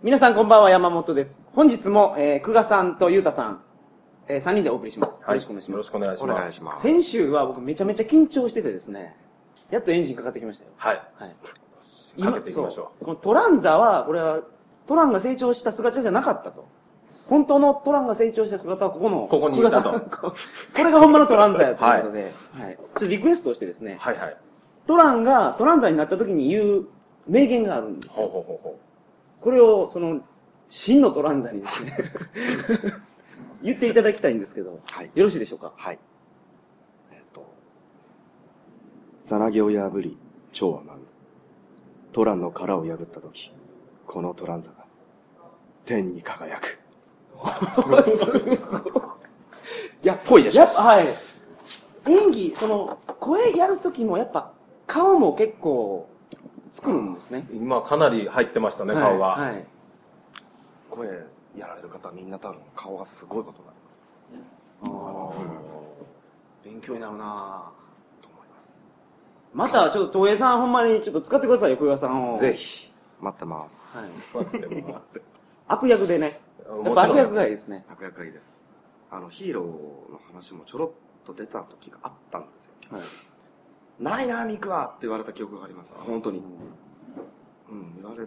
皆さんこんばんは、山本です。本日も、えー、久我さんとゆうたさん、えー、3人でお送りします。よろしくお願いします。よろしくお願いしおます。願いします。先週は僕めちゃめちゃ緊張しててですね、やっとエンジンかかってきましたよ。はい。はい。かけていきましょそうこのトランザは、これは、トランが成長した姿じゃなかったと。本当のトランが成長した姿はここの、ここにいたと久我さんこ これがほんまのトランザやということで、はい。ちょっとリクエストをしてですね、はいはい。トランがトランザになった時に言う名言があるんですほうよ。ほうほうほこれを、その、真のトランザにですね、言っていただきたいんですけど、はいよろしいでしょうか？はい。えっ、と、さなぎを破り、蝶は舞う。トランの殻を破ったとき、このトランザが、天に輝く。すごい。いや、ぽいでしょやっぱ、はい。演技、その、声やるときもやっぱ、顔も結構、作るんですね。う。今かなり入ってましたね、顔が。はい。はい声やられる方はみんな多分顔がすごいことになります。あー勉強になるなと思います。また、ちょっと、東映さんほんまにちょっと使ってくださいよ、久我さんを。ぜ。ひ。待ってます。はい。待ってます。悪役でね。やっぱ悪役がいいですね。たこ焼きがいいです。あの、ヒーローの話もちょろっと出た時があったんですよ。はい。ないな、ミクはって言われた記憶があります。本当に。うん、言われ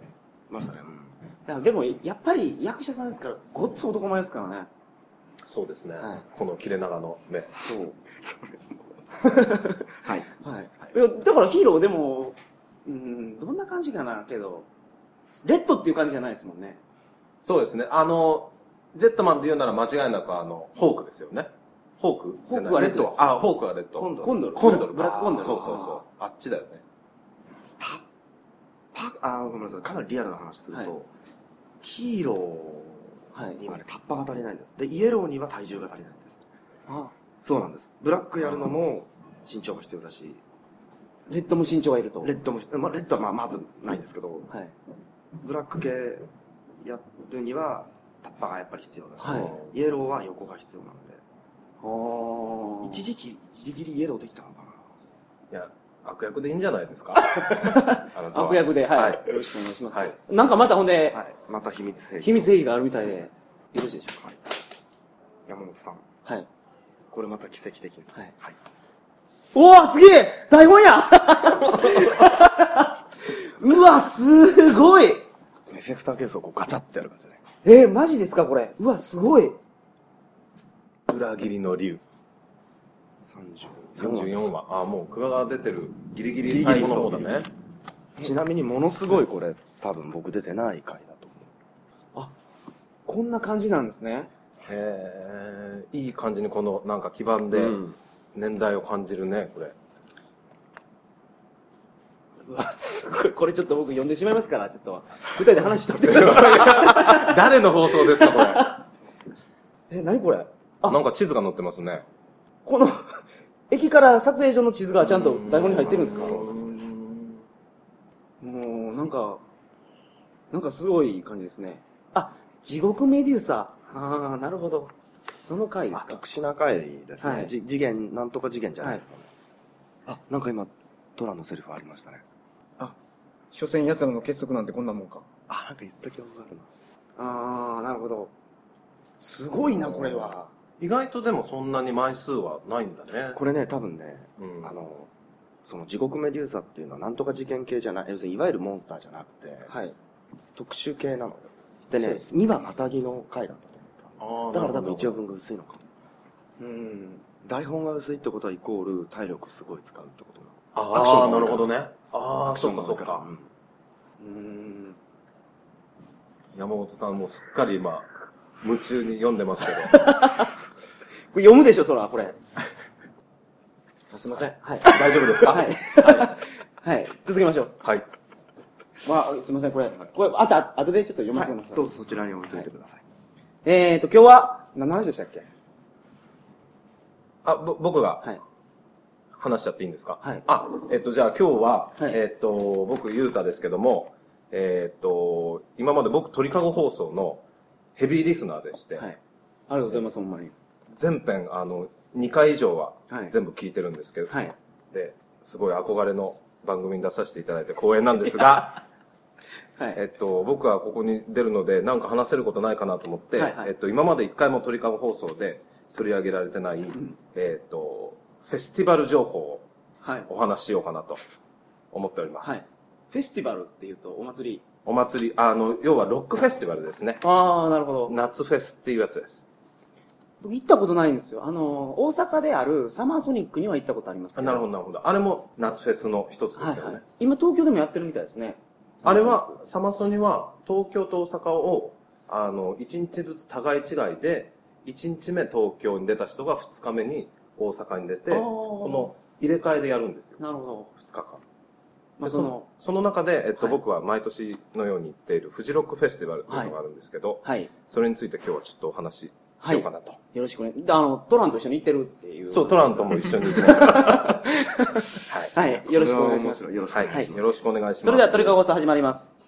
ましたね。うん。いやでも、やっぱり役者さんですから、ごっつ男前ですからね。そうですねはい。この切れ長の目。そう。それも。はい。はい。いやだからヒーローでも、うん、どんな感じかな、けど、レッドっていう感じじゃないですもんね。そうですね。あの、ジェットマンで言うなら間違いなくあの、ホークですよね。ホーク？ホークはレッドあ、ホークはレッド。コンドルコンドル。コンドル。ブラックコンドル。そうそうそう。あっちだよね。パあごめんなさいかなりリアルな話すると、はいヒーロはいーにはねタッパが足りないんですでイエローには体重が足りないんですあそうなんですブラックやるのも身長が必要だしレッドも身長がいると。レッドも、まあ、レッドはまあまずないんですけどはい。ブラック系やるにはタッパがやっぱり必要だし、はいイエローは横が必要なのであ一時期ギリギリイエローできたのかな。いや、悪役でいいんじゃないですか？悪役で、はい、はい。よろしくお願いします。はい。なんかまたほんで、はい。また秘密兵器。秘密兵器があるみたいで、よろしいでしょうはい。山本さん。か。はい。これまた奇跡的に。はい。はい、おー、すげえ！台本や！うわ、すごい！エフェクターケースをこうガチャってやる感じねえー、マジですかこれ？うわ、すごい。裏切りの竜。34 34話。あ、もう、クワが出てる。ギリギリ最後の方だね。ちなみにものすごいこれ多分僕出てない回だと思こんな感じなんですね。へえ、いい感じにこの、なんか基盤で、うん年代を感じるね、これ。うわ、すごい。これちょっと僕読んでしまいますから、ちょっと、二人で話しとってください。誰の放送ですか、これ。え、何これ？あなんか地図が載ってますね。この、駅から撮影所の地図がちゃんと台本に入ってるんですか？そうなんですもう、なんか、なんかすごい感じですね。あ、地獄メデューサ。ああ、なるほど。その回ですか？あ特殊な回ですね、はいじ次元なんとか次元じゃないですかね、あなんか今トラのセリフありましたねあ、所詮奴らの結束なんてこんなもんか。あなんか言った記憶があるなああ、なるほど。すごいな、これは。意外とでもそんなに枚数はないんだね。これね多分ね、うんあのその地獄メデューサっていうのはなんとか事件系じゃない要するにいわゆるモンスターじゃなくて、はい。特殊系なのよでねです2話またぎの回だったとあ思ーっただから多分1話なる分が薄いのかもうん。台本が薄いってことはイコール体力すごい使うってことなのほどアクションなるほどね。ああ、そうかそうか。うん。山本さんもすっかり今、夢中に読んでますけど。これ読むでしょ、そら、これ。あすいません。はい。大丈夫ですか？はい。はい。続けましょう。はい、まあ、すいません、これ。これ、あと、あとでちょっと読ませてください。どうぞそちらに置いといてください、えーと、今日は、何の話でしたっけ？あ、ぼ僕がはい。話しちゃっていいんですか？はいあ、えっと、じゃあ今日は、はいえっと、僕、ゆうたですけども、えっと、今まで僕、鳥かご放送のヘビーリスナーでして、はい。ありがとうございます、ほんまに。全編、あの、2回以上ははい全部聞いてるんですけど、はい。で、すごい憧れの番組に出させていただいて光栄なんですが、はいえっと、僕はここに出るので、なんか話せることないかなと思って、はいはいえっと、今まで一回も鳥かご放送で取り上げられてない、えっと、フェスティバル情報をはい。お話ししようかなと思っております。はい。フェスティバルっていうとお祭り？お祭り、あの、要はロックフェスティバルですね。ああ、なるほど。夏フェスっていうやつです。僕行ったことないんですよ。あの、大阪であるサマーソニックには行ったことありますけど。あなるほど、なるほど。あれも夏フェスの一つですよね。はいはい。今東京でもやってるみたいですね。あれは、サマソニは東京と大阪を、あの、1日ずつ互い違いで、1日目東京に出た人が2日目に大阪に出て、この入れ替えでやるんですよ。なるほど。2日間。まあ、でその、その中で、えっと、はい僕は毎年のように行っているフジロックフェスティバルというのがあるんですけど、はい。それについて今日はちょっとお話ししようかなと。よろしくね。あの、トランと一緒に行ってるっていう。そう、トランとも一緒に行きました。はい。はい。よろしくお願いしますよろしくおはい。願いします。よろしくお願いします。それでは鳥かご放送始まります。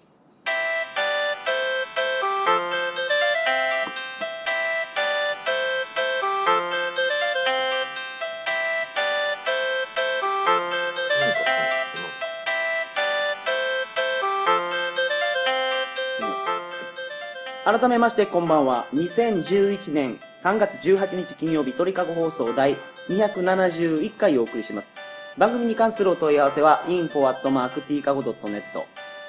改めましてこんばんは。2011年3月18日金曜日鳥かご放送第271回をお送りします。番組に関するお問い合わせは info.tkago.net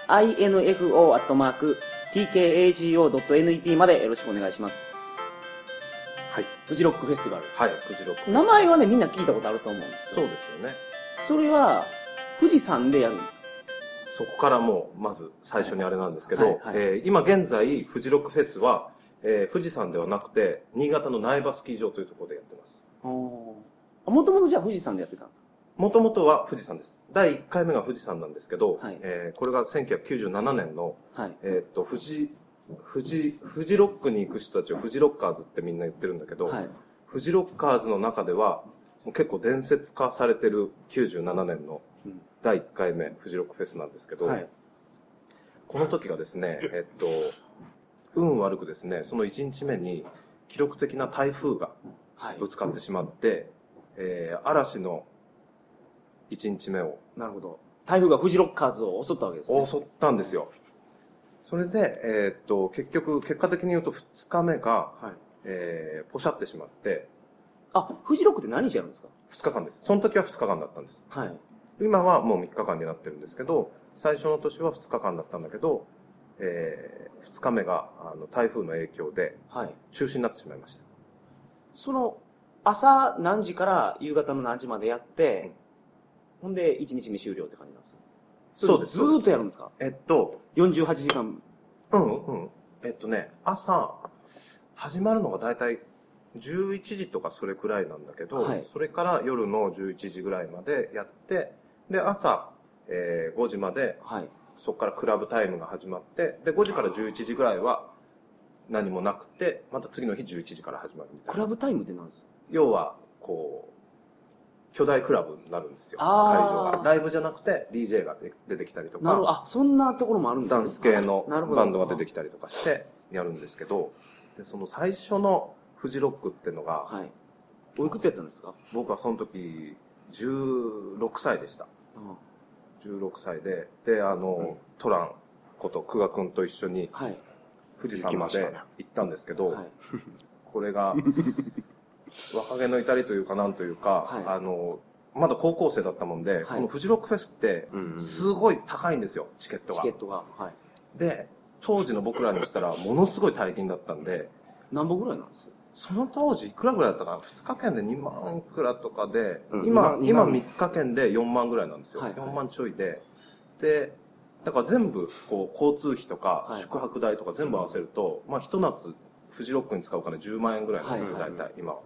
info.tkago.net までよろしくお願いします。はい。フジロックフェスティバル。はい、フジロック。名前はね、みんな聞いたことあると思うんですよ。そうですよね。それは、富士山でやるんですかそこからもう、まず最初にあれなんですけど、はいはいえー今現在、フジロックフェスは、えー富士山ではなくて、新潟の苗場スキー場というところでやってます。もともとじゃあ富士山でやってたんですか？もともとは富士山です。第1回目が富士山なんですけど、はいえーこれが1997年の、はい。えーっと、富士、富士、富士ロックに行く人たちを富士ロッカーズってみんな言ってるんだけど、はい。富士ロッカーズの中では、結構伝説化されてる97年のうん第1回目富士ロックフェスなんですけど、はい。この時がですね、えっと、運悪くですね、その1日目に記録的な台風がはいぶ。つかってしまって、えー嵐の1日目をなるほど。台風がフジロッカーズを襲ったわけですね。襲ったんですよ。それで、えーっと、結局、結果的に言うと2日目が、はい。えーポシャってしまって、あ、フジロックって何日やるんですか？2日間です。その時は2日間だったんです。はい。今はもう3日間になってるんですけど、最初の年は2日間だったんだけど、え2日目があの台風の影響ではい。中止になってしまいました。その、朝何時から夕方の何時までやって、ほんで1日目終了って感じなんですよそうですずーっとやるんですか？えっと、48時間。うんうん。えっとね、朝、始まるのが大体11時とかそれくらいなんだけど、はいそれから夜の11時ぐらいまでやって、で、朝、えー5時まで、はい。そこからクラブタイムが始まって、で、5時から11時ぐらいは何もなくて、また次の日11時から始まるみたいな。クラブタイムって何ですか？要は、こう、巨大クラブになるんですよ。会場が。ライブじゃなくて DJ がで出てきたりと。か、あ、そんなところもあるんですねダンス系のバンドが出てきたりとかしてやるんですけど、でその最初のフジロックっていうのが、はい。おいくつやったんですか？僕はその時16歳でした。16歳で、で、あの、トランこと久我君と一緒にはい。富士山まで行ったんですけど、はい。これが 若気の至りというかなんというか、はいあのまだ高校生だったもんで、いこのフジロックフェスってうんうんすごい高いんですよチケットがチケットが。はい。で当時の僕らにしたらものすごい大金だったんで何本ぐらいなんです？その当時いくらぐらいだったかな？2日券で2万いくらとかで、うん今2今万。3日券で4万ぐらいなんですよ、はいはい。4万ちょいで。でだから全部こう交通費とかはい。宿泊代とか全部合わせると、まあひと夏フジロックに使うお金10万円ぐらいなんですよ、はいはい。大体今。は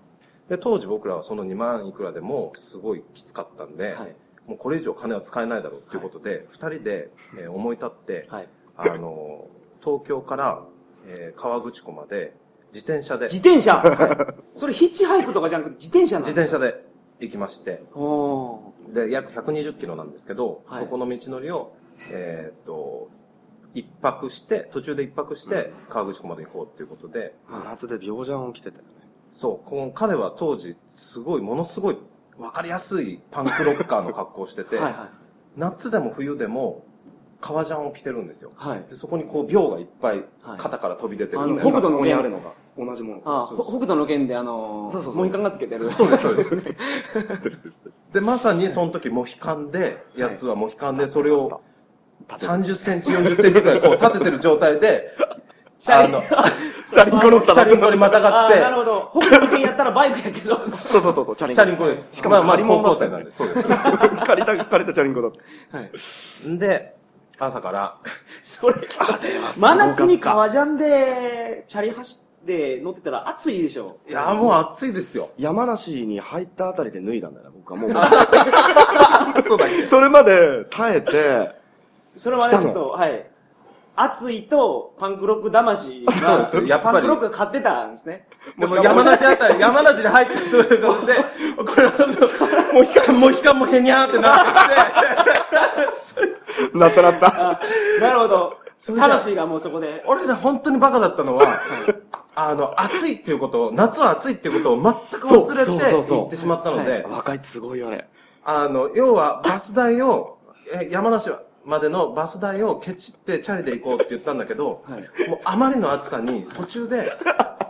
で当時僕らはその2万いくらでもすごいきつかったんで、はい。もうこれ以上金は使えないだろうということで、2人で、えー思い立って、はい。あの東京から、えー河口湖まで自転車で。自転車？それヒッチハイクとかじゃなくて自転車なん自です転車で行きまして。おで約120キロなんですけど、はい。そこの道のりをえーっと一泊して途中で一泊して河口湖まで行こうっていうことで、真夏で病じゃん起きてたよね。そう。この彼は当時すごいものすごい分かりやすいパンクロッカーの格好をしてて、はいは夏でも冬でも革ジャンを着てるんですよ。はい。で、そこにこう、秒がいっぱいはい。肩から飛び出てるあのみたいな。北斗の剣ここにあるのが同じもの。あ、そうほ北斗の剣であのー、そうそうそうモヒカンがつけてる。そうです、そうです。ですですです。で、まさにその時、モヒカンで、やつはモヒカンで、それを30センチ、40センチぐらいこう立ててる状態で、チャリあの、チャリンコ乗ったチャリンコにまたがって、なるほど。北斗の剣やったらバイクやけど。そうそうそうそう、チャリンチャリンコです。しかも借り物だったよね高校生なんで、そうです。借りた、借りたチャリンコだった。はい。で、朝から、それ、真夏に革ジャンで、チャリ走って乗ってたら暑いでしょ。いや、もう暑いですよ。山梨に入ったあたりで脱いだんだよね、僕はもう。そうだっけそれまで耐えて、それはね、ちょっと、はい。暑いと、パンクロック魂そうがですよやっぱりパンクロックが勝ってたんですね。でも山梨あたり、山梨に入ってきてることで、これあの、モヒカン、モヒカンもへにゃーってなって なったなった。あなるほど魂がもうそこで。俺ね、本当にバカだったのは、あの、暑いっていうことを、夏は暑いっていうことを全く忘れて行ってしまったので、若いってすごいよね。あの、要はバス代を、え山梨までのバス代をケチってチャリで行こうって言ったんだけど、はい。もうあまりの暑さに途中で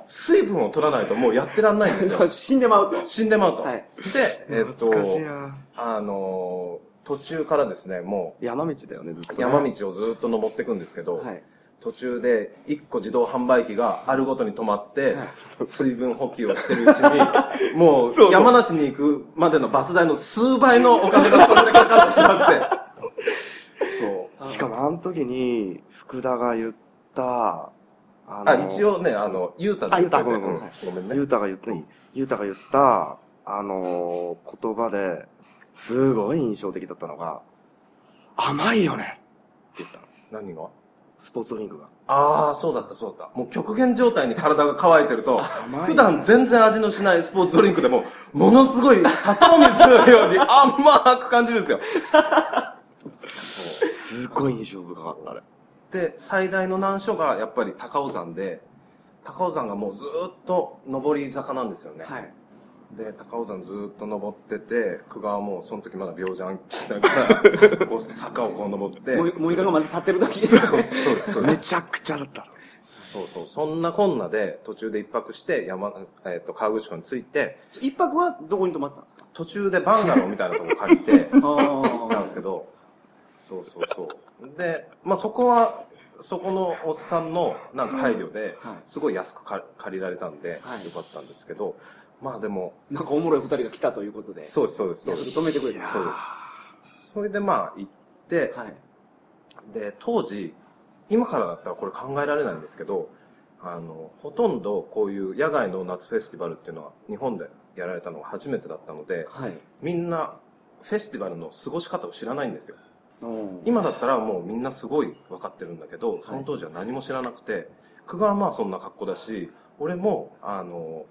水分を取らないともうやってらんないんですよ。死んでまうと。死んでまうと。はいで、えっとあのー、途中からですね、も山道だよね、ずっとね。う山道をずっと登っていくんですけど、はい。途中で1個自動販売機があるごとに止まってはい、水分補給をしてるうちに、もう山梨に行くまでのバス代の数倍のお金がそれでかかってしまって。そう。しかもあの時に、福田が言った、ああ、一応ね、あの、ゆうたであゆうたごめんごめんうんごめんね。ゆうたが言った、ゆうたが言った、あのー言葉で、すごい印象的だったのが、甘いよねって言ったの。何が？スポーツドリンクが。ああ、そうだった、そうだった。もう極限状態に体が乾いてると、普段全然味のしないスポーツドリンクでも、ものすごい砂糖水のように 甘く感じるんですよ。すっごい印象深かった、あれ。で、最大の難所がやっぱり高尾山で、高尾山がもうずーっと上り坂なんですよね。はい。で、高尾山ずーっと登ってて、久我はもうその時まだ病じゃんしながら、こう坂をこう登って、もうもういかがまで立ってる時そうです、そうです、そう。めちゃくちゃだった。の。そうそう。そんなこんなで途中で一泊して山、えっ、と、河口湖に着いて、一泊はどこに泊まったんですか？途中でバンガローみたいなとこ借りて、あ行ったんですけど、そうそうそう。で、まあそこは、そこのおっさんのなんか配慮ではい、すごい安くか借りられたんで、はい。よかったんですけど、まあでも、なんかおもろい二人が来たということで。そうです、そうです、そうです。止めてくれた。そうです。それでまあ行って、はい。で、当時、今からだったらこれ考えられないんですけど、あの、ほとんどこういう野外の夏フェスティバルっていうのは日本でやられたのが初めてだったので、はい。みんなフェスティバルの過ごし方を知らないんですよ。今だったらもうみんなすごい分かってるんだけど、その当時は何も知らなくて、久我はまあそんな格好だし、俺も、あの、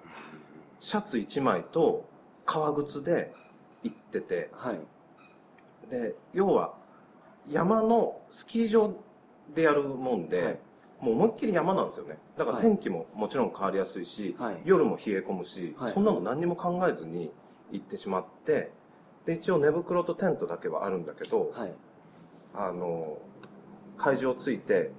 シャツ1枚と革靴で行ってて、はい。で、要は山のスキー場でやるもんで、はいもう思いっきり山なんですよね。だからはい天気ももちろん変わりやすいし、はい夜も冷え込むし、はいそんなの何にも考えずに行ってしまって、で、一応寝袋とテントだけはあるんだけど、はい。あの、会場着いて、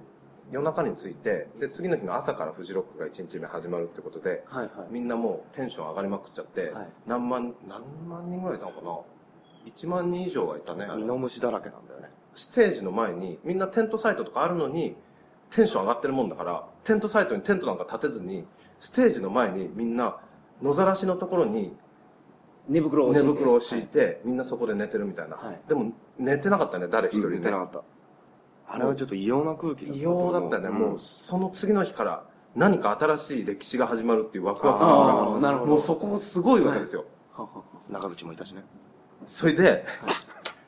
夜中に着いて、で、次の日の朝からフジロックが1日目始まるってことで、はい。はい。みんなもうテンション上がりまくっちゃって、はい何万、何万人ぐらいいたのかな ?1 万人以上はいたね。ミノムシだらけなんだよね。ステージの前に、みんなテントサイトとかあるのに、テンション上がってるもんだから、テントサイトにテントなんか立てずに、ステージの前にみんな、野ざらしのところに寝袋を寝袋を敷いて、みんなそこで寝てるみたいな。はいでも、寝てなかったね、誰一人ね寝てな。かった。あれはちょっと異様な空気だった異様だったよね、んもうその次の日から何か新しい歴史が始まるっていうワクワクあ感がーなるほどもうそこすごいわけですよ、ははは中口もいたしね。それで、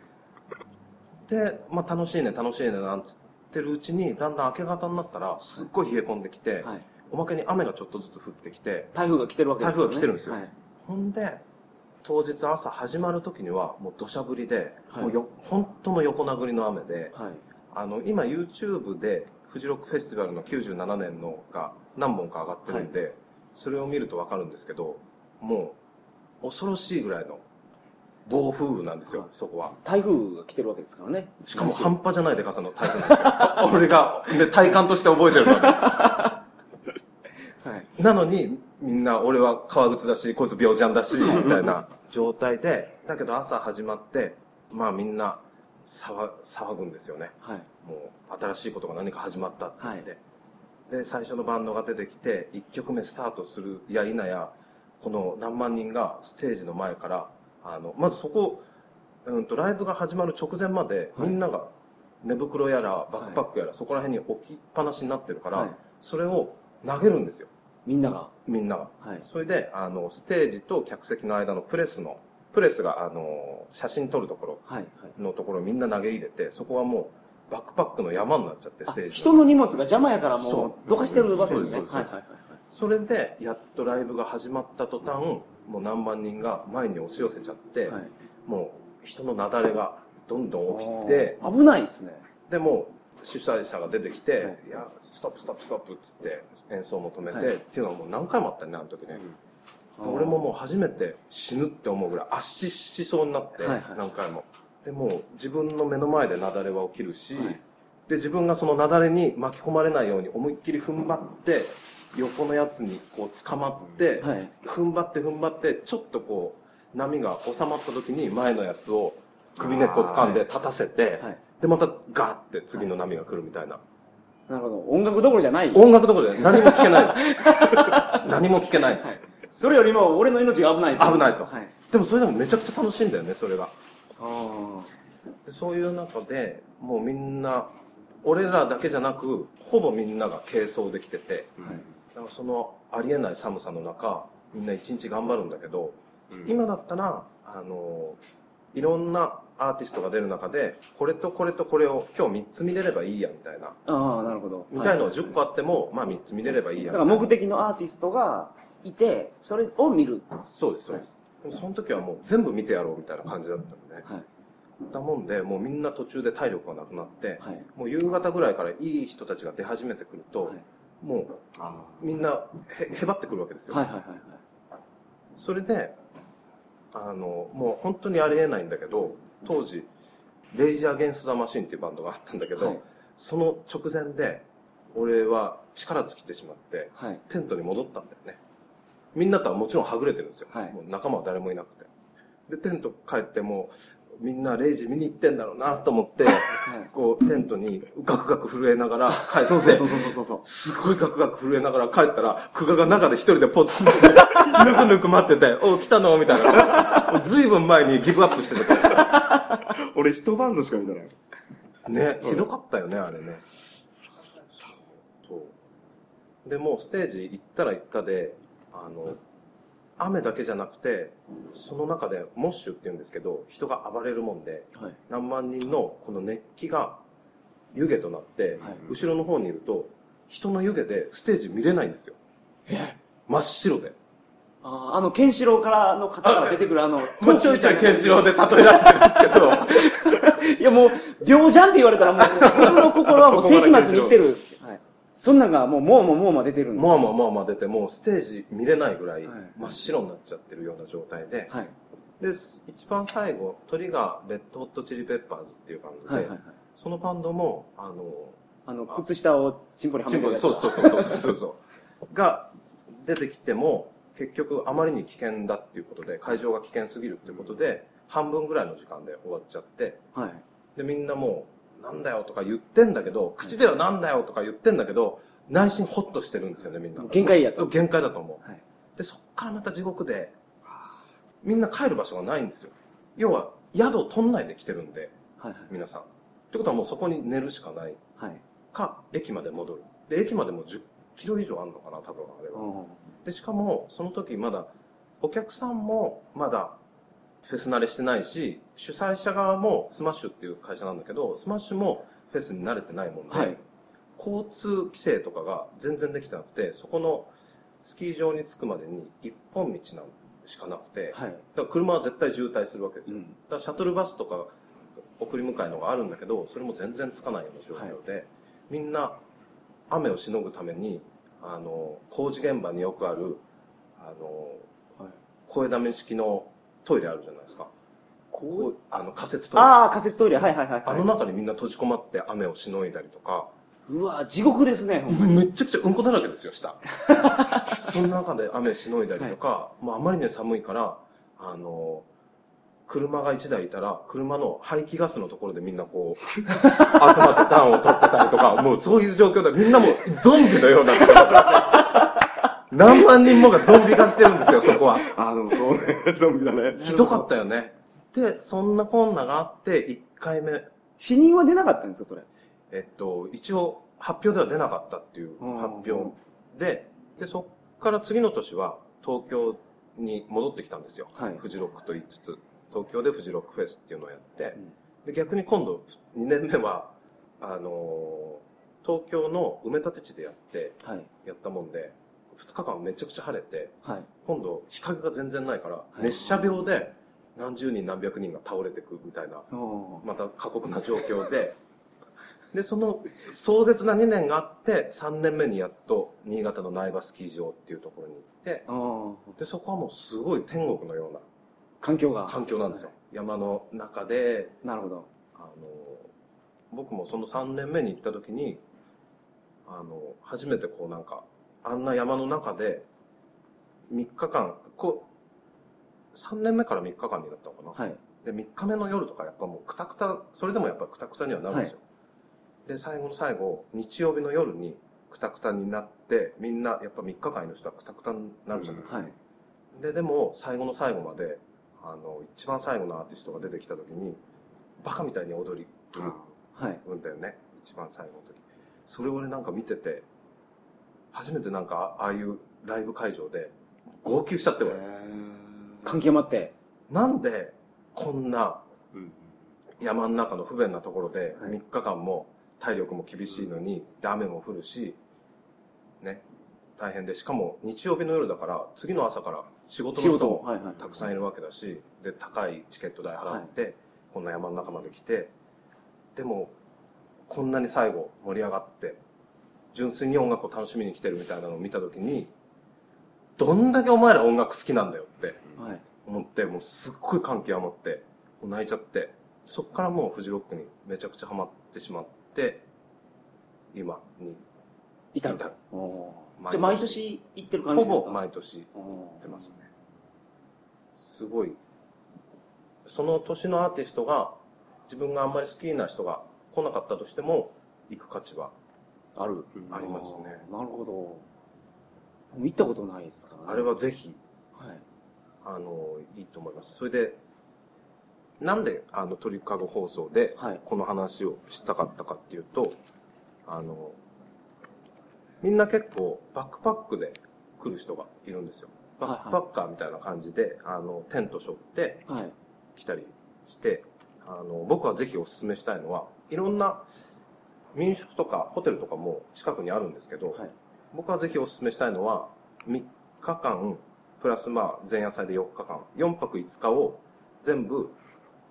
で、まあ、楽しいね楽しいねなんつってるうちにだんだん明け方になったらすっごい冷え込んできて、はい。おまけに雨がちょっとずつ降ってきて台風が来てるわけですよね。台風が来てるんですよはい。ほんで当日朝始まる時にはもう土砂降りで、はいもうよ本当の横殴りの雨ではい。あの今 YouTube でフジロックフェスティバルの97年のが何本か上がってるんで、それを見ると分かるんですけどもう恐ろしいぐらいの暴風雨なんですよ、はいそこは。台風が来てるわけですからね。しかも半端じゃないでかさの台風なんですよ。俺が、で、体感として覚えてるのに。はい。なのに、みんな、俺は革靴だし、こいつ病じゃんだし、みたいな状態で、だけど朝始まって、まあみんな騒、騒ぐんですよね。はい。もう、新しいことが何か始まったって言って。はで、最初のバンドが出てきて、1曲目スタートするや否や、この何万人がステージの前から、あの、まずそこ、うんと、ライブが始まる直前まで、はいみんなが寝袋やら、バックパックやら、そこら辺に置きっぱなしになってるから、はいそれを投げるんですよ。みんなが。みんなが。はい。それで、あの、ステージと客席の間のプレスの、プレスが、あの、写真撮るところ。のところにみんな投げ入れて、そこはもう、バックパックの山になっちゃって、ステージあ人の荷物が邪魔やからもそうう、どかしてるわけですね。それで、やっとライブが始まった途端、もう何万人が前に押し寄せちゃって。もう人の雪崩がどんどん起きて、危ないですね。でもう主催者が出てきて、はいい、や、ストップストップストップっつって演奏も止めて、はいっていうのはもう何回もあったよね、あの時ね。俺ももう初めて死ぬって思うぐらい圧死しそうになって、何回も。でも自分の目の前で雪崩は起きるし、はいで自分がその雪崩に巻き込まれないように思いっきり踏ん張って横のやつにこう掴まって、はい。踏ん張って踏ん張ってちょっとこう波が収まった時に前のやつを首根っこ掴んで立たせて、はい。でまたガーって次の波が来るみたいな、なるほど。音楽どころじゃない。音楽どころで何も聞けないです 何も聞けないです、はいそれよりも俺の命が危ない危ないとはい。でもそれでもめちゃくちゃ楽しいんだよねそれがそういう中でもうみんな俺らだけじゃなくほぼみんなが軽装できててあ。はい。だからそのありえない寒さの中みんな一日頑張るんだけどうん今だったらあのいろんなアーティストが出る中でこれとこれとこれを今日3つ見れればいいやみたいなああ、なるほど。みたいのがは10個あっても、まあ3つ見れればいいやだから目的のアーティストがいて、それを見る。そうですそうです、でもその時はもう全部見てやろうみたいな感じだったんでねはい。だもんでもうみんな途中で体力がなくなって、はい。もう夕方ぐらいからいい人たちが出始めてくると、はいもうあみんなへへばってくるわけですよ、はいはいはいそれであのもう本当にありえないんだけど当時レイジ・アゲンス・ザ・マシンっていうバンドがあったんだけど、はいその直前で俺は力尽きてしまってはい。テントに戻ったんだよねみんなとはもちろんはぐれてるんですよ、はいもう仲間は誰もいなくてでテント帰ってもうみんなレイジ見に行ってんだろうなと思ってはい。こうテントにガクガク震えながら帰ってそうそうそうそうそうそう。すごいガクガク震えながら帰ったら、久我が中で一人でポツンって、ぬくぬく待ってて、おう来たの？みたいな。ずいぶん前にギブアップしてた。俺一バンドしか見てない。ね、ひどかったよね、あれね。そう。で、もうステージ行ったら行ったで、あの、雨だけじゃなくて、その中でモッシュって言うんですけど、人が暴れるもんで、はい。何万人のこの熱気が湯気となって、はい。後ろの方にいると人の湯気でステージ見れないんですよ。真っ白で。ああ、あの、ケンシロウからの方から出てくるあの、もうちょいちょいケンシロウで例えられてるんですけど。いやもう、病じゃんって言われたらもう、僕の心はもう世紀末に生きてる。はい。そんなんがもう、もうもうもうも出てるんですまあよまあまあまあ出てもうステージ見れないぐらいはい真っ白になっちゃってるような状態で、はい。で一番最後鳥がレッドホットチリペッパーズっていうバンドで、はいはいはい。そのバンドもあのあの、靴下をチンポにはめてるやつ。そうそうそうそうそうそうが出てきても結局あまりに危険だっていうことで会場が危険すぎるっていうことで半分ぐらいの時間で終わっちゃってはい。でみんなもうなんだよとか言ってんだけど口ではなんだよとか言ってんだけど内心ホッとしてるんですよねみんな。限界やと。限界だと思う。はい。でそっからまた地獄でみんな帰る場所がないんですよ。要は宿を取んないで来てるんではいはい。皆さん。ってことはもうそこに寝るしかない。はい。か駅まで戻る。で駅までも10キロ以上あるのかな多分あれは。うんでしかもその時まだお客さんもまだフェス慣れしてないし主催者側もスマッシュっていう会社なんだけどスマッシュもフェスに慣れてないもんで、はい。交通規制とかが全然できてなくてそこのスキー場に着くまでに一本道なんしかなくて、はい。だから車は絶対渋滞するわけですよ、うんだからシャトルバスとか送り迎えのがあるんだけどそれも全然つかないような状況で、みんな雨をしのぐためにあの工事現場によくあるあのはい。声だめ式のトイレあるじゃないですかこう？あの仮設トイレああ、仮設トイレ。はいはいはい、はい。あの中にみんな閉じこまって雨をしのいだりとか、うわ地獄ですね。めっちゃくちゃうんこだらけですよ、下。その中で雨しのいだりとか、もうあまりに寒いから、あの、車が1台いたら、車の排気ガスのところでみんなこう、集まって暖を取ってたりとか、もうそういう状況でみんなもうゾンビのような。何万人もがゾンビ化してるんですよ、そこは。あ、でもそうね。ゾンビだね。ひどかったよね。で、そんなこんながあって、1回目、死人は出なかったんですか、それ？えっと、一応発表では出なかったっていううん発表で、で、そっから次の年は東京に戻ってきたんですよ。はいフジロックと言いつつ、東京でフジロックフェスっていうのをやってうん、で、逆に今度2年目は、あのー東京の埋め立て地でやって、はい。やったもんで、2日間めちゃくちゃ晴れて、はい。今度日陰が全然ないから、い熱射病で何十人何百人が倒れてくみたいなおーまた過酷な状況で、で、その壮絶な2年があって、3年目にやっと新潟の苗場スキー場っていうところに行って、で、そこはもうすごい天国のような環境が。環境なんですよ。山の中で、なるほど。あの、僕もその3年目に行った時に、あの、初めてこうなんか、あんな山の中で、3日間、こう、3年目から3日間になったのかな？はい。で3日目の夜とかやっぱもうくたくたそれでもやっぱくたくたにはなるんですよ、で最後の最後日曜日の夜にくたくたになってみんなやっぱ3日間の人はくたくたになるじゃない、はい。ででも最後の最後まであの一番最後のアーティストが出てきた時にバカみたいに踊りはい。うんだよね一番最後の時それを俺なんか見てて初めてなんかああいうライブ会場で号泣しちゃって俺。環境もあって。なんでこんなうん山の中の不便なところではい。3日間も体力も厳しいのに、で雨も降るし、ね、大変で、しかも日曜日の夜だから、次の朝から仕事仕の人も。たくさんいるわけだし、で、高いチケット代払って、こんな山の中まで来て、でも、こんなに最後盛り上がって、純粋に音楽を楽しみに来てるみたいなのを見たときに、どんだけお前ら音楽好きなんだよってはい。思って、もうすっごい感極まって、泣いちゃって、そっからもうフジロックにめちゃくちゃハマってしまって、今に、至る至るじゃあ毎年行ってる感ほじですか？ぼ毎年やおー。ってますね。すごい、その年のアーティストが、自分があんまり好きな人が来なかったとしても、行く価値はある。ありますね。なるほど。行ったことないですからね。あれはぜひ、はい。あの、いいと思います。それで、なんで、あの、鳥かご放送で、はい。この話をしたかったかっていうと、あの、みんな結構バックパックで来る人がいるんですよ。バックパッカーみたいな感じで、あの、テント背負ってはい。来たりして、あの、僕はぜひお勧めしたいのは、いろんな民宿とかホテルとかも近くにあるんですけど、はい。僕はぜひお勧めしたいのは、3日間、プラスまあ前夜祭で4日間、4泊5日を全部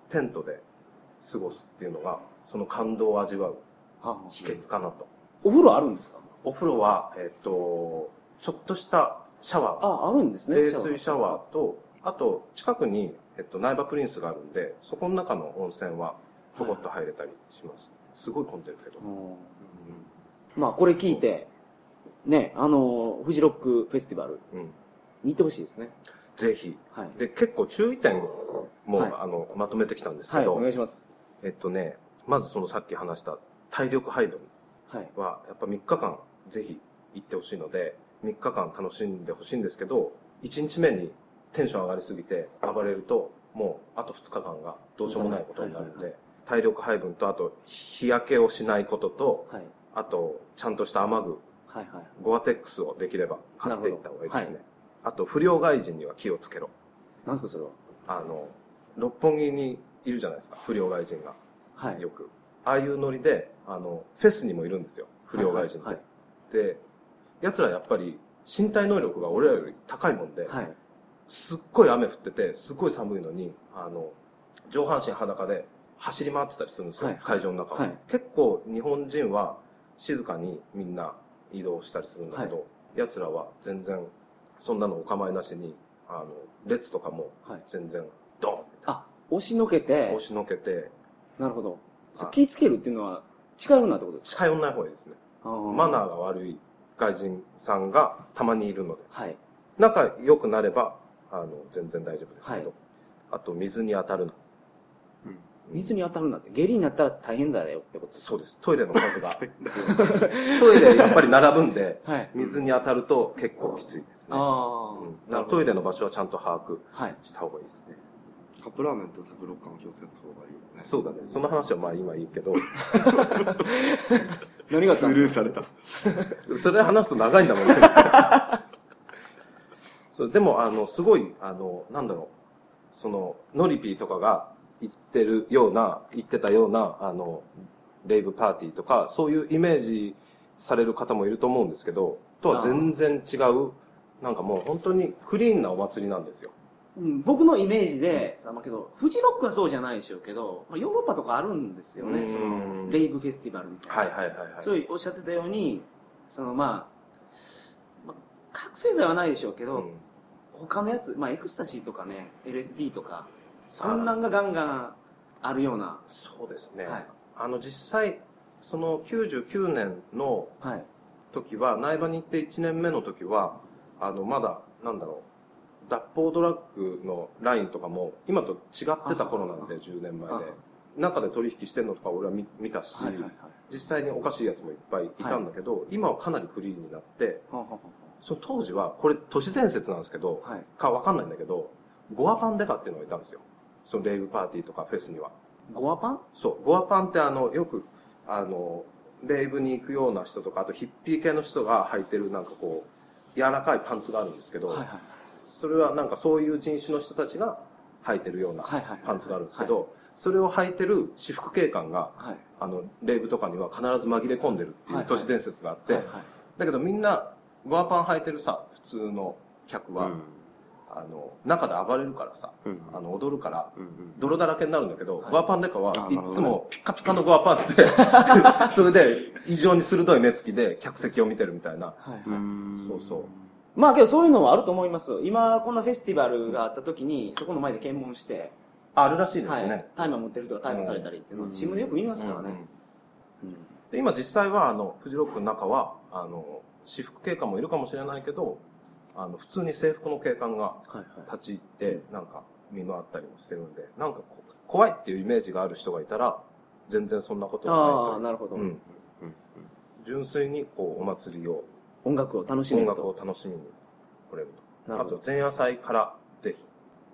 テントで過ごすっていうのが、その感動を味わうは秘訣かなと。お風呂あるんですか？お風呂は、えっ、と、ちょっとしたシャワー、あ、あるんですね。冷水シャワーと、あと、近くに、えっと、苗場プリンスがあるんで、そこの中の温泉はちょこっと入れたりします。すごい混んでるけど。うんまあ、これ聞いて、ね、あの、フジロックフェスティバルうん。に行ってほしいですね。ぜひ。はい。で、結構注意点も、はいあの、まとめてきたんですはい、けど、お願いします。えっとね、まずそのさっき話した体力配分はい。は、やっぱ3日間ぜひ行ってほしいので、3日間楽しんでほしいんですけど、1日目にテンション上がりすぎて暴れると、もうあと2日間がどうしようもないことになるのはいはいで、体力配分と、あと日焼けをしないことと、はい。あとちゃんとした雨具、はいはい。ゴアテックスをできれば買っていった方がいいですなるね。あと不良外人には気をつけろ。なんですか、それは？あの、六本木にいるじゃないですか、不良外人が。はい。よく。ああいうノリで、あの、フェスにもいるんですよ。不良外人って。はいで、奴らやっぱり身体能力が俺らより高いもんで、はい。すっごい雨降ってて、すっごい寒いのに、あの、上半身裸で走り回ってたりするんですよ、はい会場の中を、はい結構日本人は静かにみんな移動したりするんだけど、奴らは全然そんなのお構いなしに、あの、列とかもはい。全然ドンあ、押しのけて押、しのけて、なるほど。あ気ぃつけるっていうのは、近寄るなってことですか？近寄んない方がいいですね。マナーが悪い外人さんがたまにいるので。はい。仲良くなれば、あの、全然大丈夫ですけど。はいあと、水に当たるな。水に当たるなって、下痢になったら大変だよってことですそうです。トイレの数が。トイレやっぱり並ぶんで、はい。水に当たると結構きついですね。あうんあ、なるほど。トイレの場所はちゃんと把握はい。した方がいいですね。カップラーメンとツブロッカーも気をつけた方がいいよね。そうだね。その話はまあ今いいけど、何がスルーされた。それ話すと長いんだもんね。そうでも、あの、すごい、あの、なんだろう、その、ノリピーとかが言ってるような、言ってたような、あの、レイブパーティーとか、そういうイメージされる方もいると思うんですけど、とは全然違う、なんかもう本当にクリーンなお祭りなんですよ。うん僕のイメージで、さまあけど、フジロックはそうじゃないでしょうけど、まあ、ヨーロッパとかあるんですよね。うんその、レイブフェスティバルみたいな。はいはいはいはい。そういうおっしゃってたように、そのまあ、まあ、覚醒剤はないでしょうけど、うん他のやつ、まあエクスタシーとかね、LSD とか、そんなんがガンガンあるような。そうですね。はい。あの、実際、その99年のはい。時は、苗場に行って1年目の時は、あの、まだ、なんだろう、脱法ドラッグのラインとかも、今と違ってた頃なんで、10年前で。中で取引してるのとか俺は見見たし、はいはいはい。実際におかしいやつもいっぱいいたんだけど、今はかなりクリーンになって、はあはその当時は、これ都市伝説なんですけどあ、はい。かわかんないんだけど、ゴアパンデカっていうのがいたんですよ。そのレイブパーティーとかフェスには。ゴアパン？そう、ゴアパンってあの、よく、あの、レイブに行くような人とか、あとヒッピー系の人が履いてるなんかこう、柔らかいパンツがあるんですけど、はいはい。それはなんかそういう人種の人たちが履いてるようなパンツがあるんですけど、それを履いてる私服警官が、はい。あの、レイブとかには必ず紛れ込んでるっていう都市伝説があって、だけどみんな、ゴアパン履いてるさ、普通の客は、あの、中で暴れるからさ、うん。あの、踊るから、うんうん。泥だらけになるんだけど、はいゴアパンデカはいつもピッカピカのゴアパンで、それで異常に鋭い目つきで客席を見てるみたいな。はいはい。そうそうまあけどそういうのはあると思いますよ今こんなフェスティバルがあった時にそこの前で検問して、あるらしいですはいね。、大麻持ってる人が逮捕されたりっていうのうんを新聞でよく見ますからうんうんね、うんで今実際は、あの、フジロックの中は、あの、私服警官もいるかもしれないけど、あの、普通に制服の警官が立ち入って、なんか見回ったりもしてるんで、なんか怖いっていうイメージがある人がいたら、全然そんなことはあないとあなるほど、いう。うん。うん純粋にこう、お祭りを、音楽を楽しめ音楽を楽しみに来れると。なるほど。あと前夜祭からぜひ。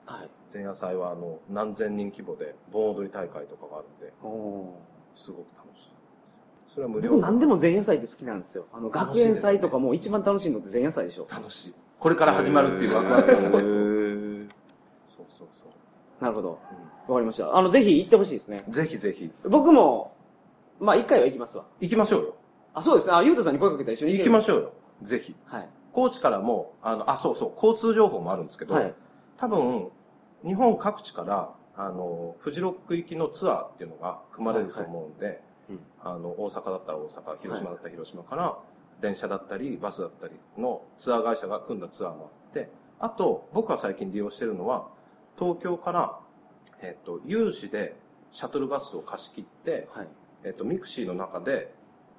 はい。前夜祭はあの何千人規模で盆踊り大会とかがあるんでおすごく楽しい。それは無ー料。僕何でも前夜祭って好きなんですよ。あの学園祭とかも一番楽しいのって前夜祭でしょ。楽しいこれから始まるっていうワクワクがすごいですへそうーそうそう、なるほど。わかりました。あのぜひ行ってほしいですね。うんぜひぜひ。僕もまあ一回は行きますわ。行きましょうよ。あそうですね。あゆうたさんに声かけたら一緒に行きましょうよ。ぜひ。はい。高知からもあのあそうそう。交通情報もあるんですけど、はい。多分日本各地からあのフジロック行きのツアーっていうのが組まれると思うんで、うんあの大阪だったら大阪広島だったら広島から、電車だったりバスだったりのツアー会社が組んだツアーもあってあと僕が最近利用してるのは東京から、えっと有志でシャトルバスを貸し切って、はい。えっとミクシーの中で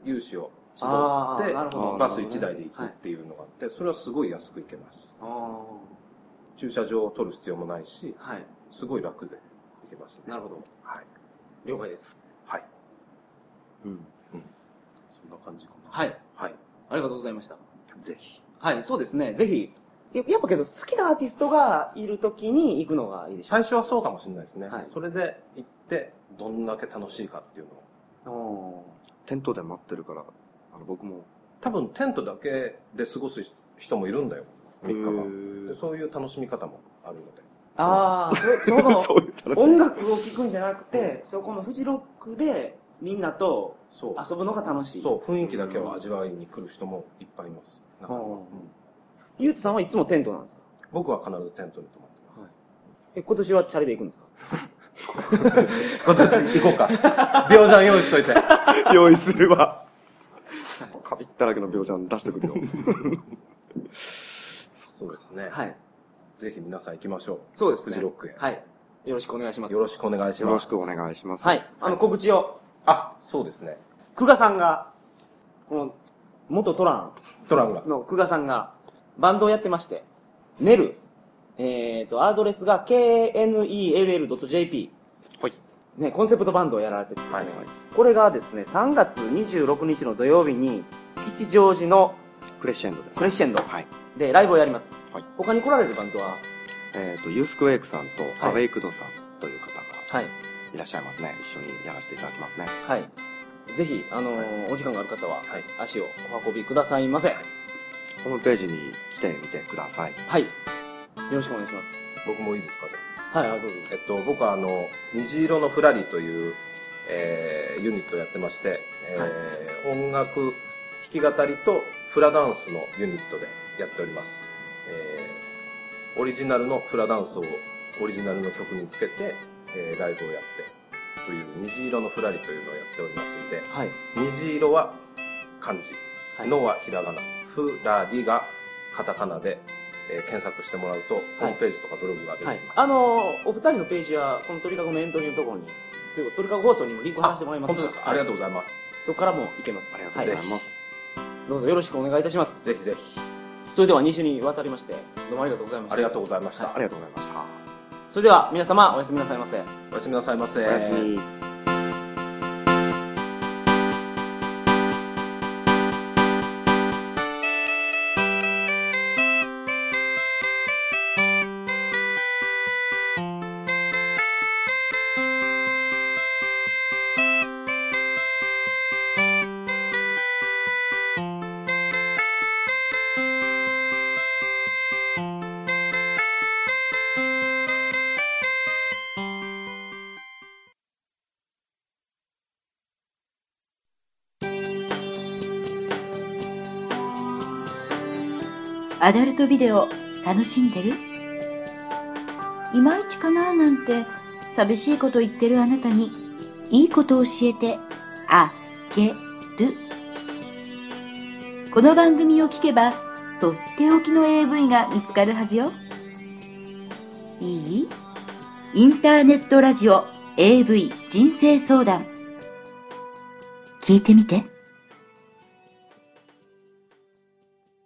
有志を集ってバス1台で行くっていうのがあって、それはすごい安く行けます。あ駐車場を取る必要もないしあはい。すごい楽で行けますね。なるほど。はい。了解です。はい。うん。そんな感じかな。はい。はいありがとうございました。ぜひ。はいそうですね。ぜひ。ややっぱけど好きなアーティストがいる時に行くのがいいでしょ最初はそうかもしれないですね、はい。それで行ってどんだけ楽しいかっていうのを。おテントで待ってるから、あの、僕も。多分テントだけで過ごす人もいるんだよ。3日間。そういう楽しみ方もあるので。ああそその 音楽を聴くんじゃなくてそこのフジロックでみんなと遊ぶのが楽しい。そう雰囲気だけを味わいに来る人もいっぱいいます。中に。はうんうん。ゆうとさんはいつもテントなんですか？僕は必ずテントに泊まってます。え今年はチャリで行くんですか？今年行こうか。病ジャン用意しといて。用意するわ。カビったらけの病ちゃん出してくるよ。そうですね、はい。ぜひ皆さん行きましょう。そうですね。フジロックへ。はい。よろしくお願いします。よろしくお願いします。よろしくお願いします。はい。あの、告知を、あ、そうですね。久我さんが、この、元トラトランがン。の久我さんが、バンドをやってまして、ネル、えっ、と、アドレスが knell.jp。はい。ね、コンセプトバンドをやられててですね、はいこれがですね、3月26日の土曜日に、吉祥寺のクレッシェンドです。クレッシェンドはい。でライブをやります。はい他に来られるバンドは、えっ、と、ユースクウェイクさんとはいアウェイクドさんという方がはい。いらっしゃいますね。一緒にやらせていただきますね。はい。ぜひ、あのーお時間がある方は、はい足をお運びくださいませ。はい。ホームページに来てみてください。よろしくお願いします。僕もいいですか？ね。はい、あどうぞ。えっと、僕はあの、虹色のフラリという、えーユニットをやってまして、えー音楽、弾き語りとフラダンスのユニットでやっております。えーオリジナルのフラダンスをオリジナルの曲につけて、えーライブをやって、という虹色のフラリというのをやっておりますので、はい。虹色は漢字、はいのはひらがな、フラリがカタカナで、えー検索してもらうと、ホームページとかブログが出てきはいます。。あのーお二人のページは、この鳥かごのエントリーのところに、というか鳥かご放送にもリンク貼らせてもらいます本当ですか？ありがとうございます。そこからも行けます。ありがとうございはます。どうぞよろしくお願いいたします。ぜひぜひ。それでは2週にわたりまして、どうもありがとうございました。ありがとうございました。ありがとうございました。それでは皆様、おやすみなさいませ。おやすみなさいませ。おやすみ。アダルトビデオ楽しんでる？いまいちかななんて寂しいこと言ってるあなたにいいこと教えてあげる。この番組を聞けばとっておきの AV が見つかるはずよ。いい？インターネットラジオ AV 人生相談。聞いてみて。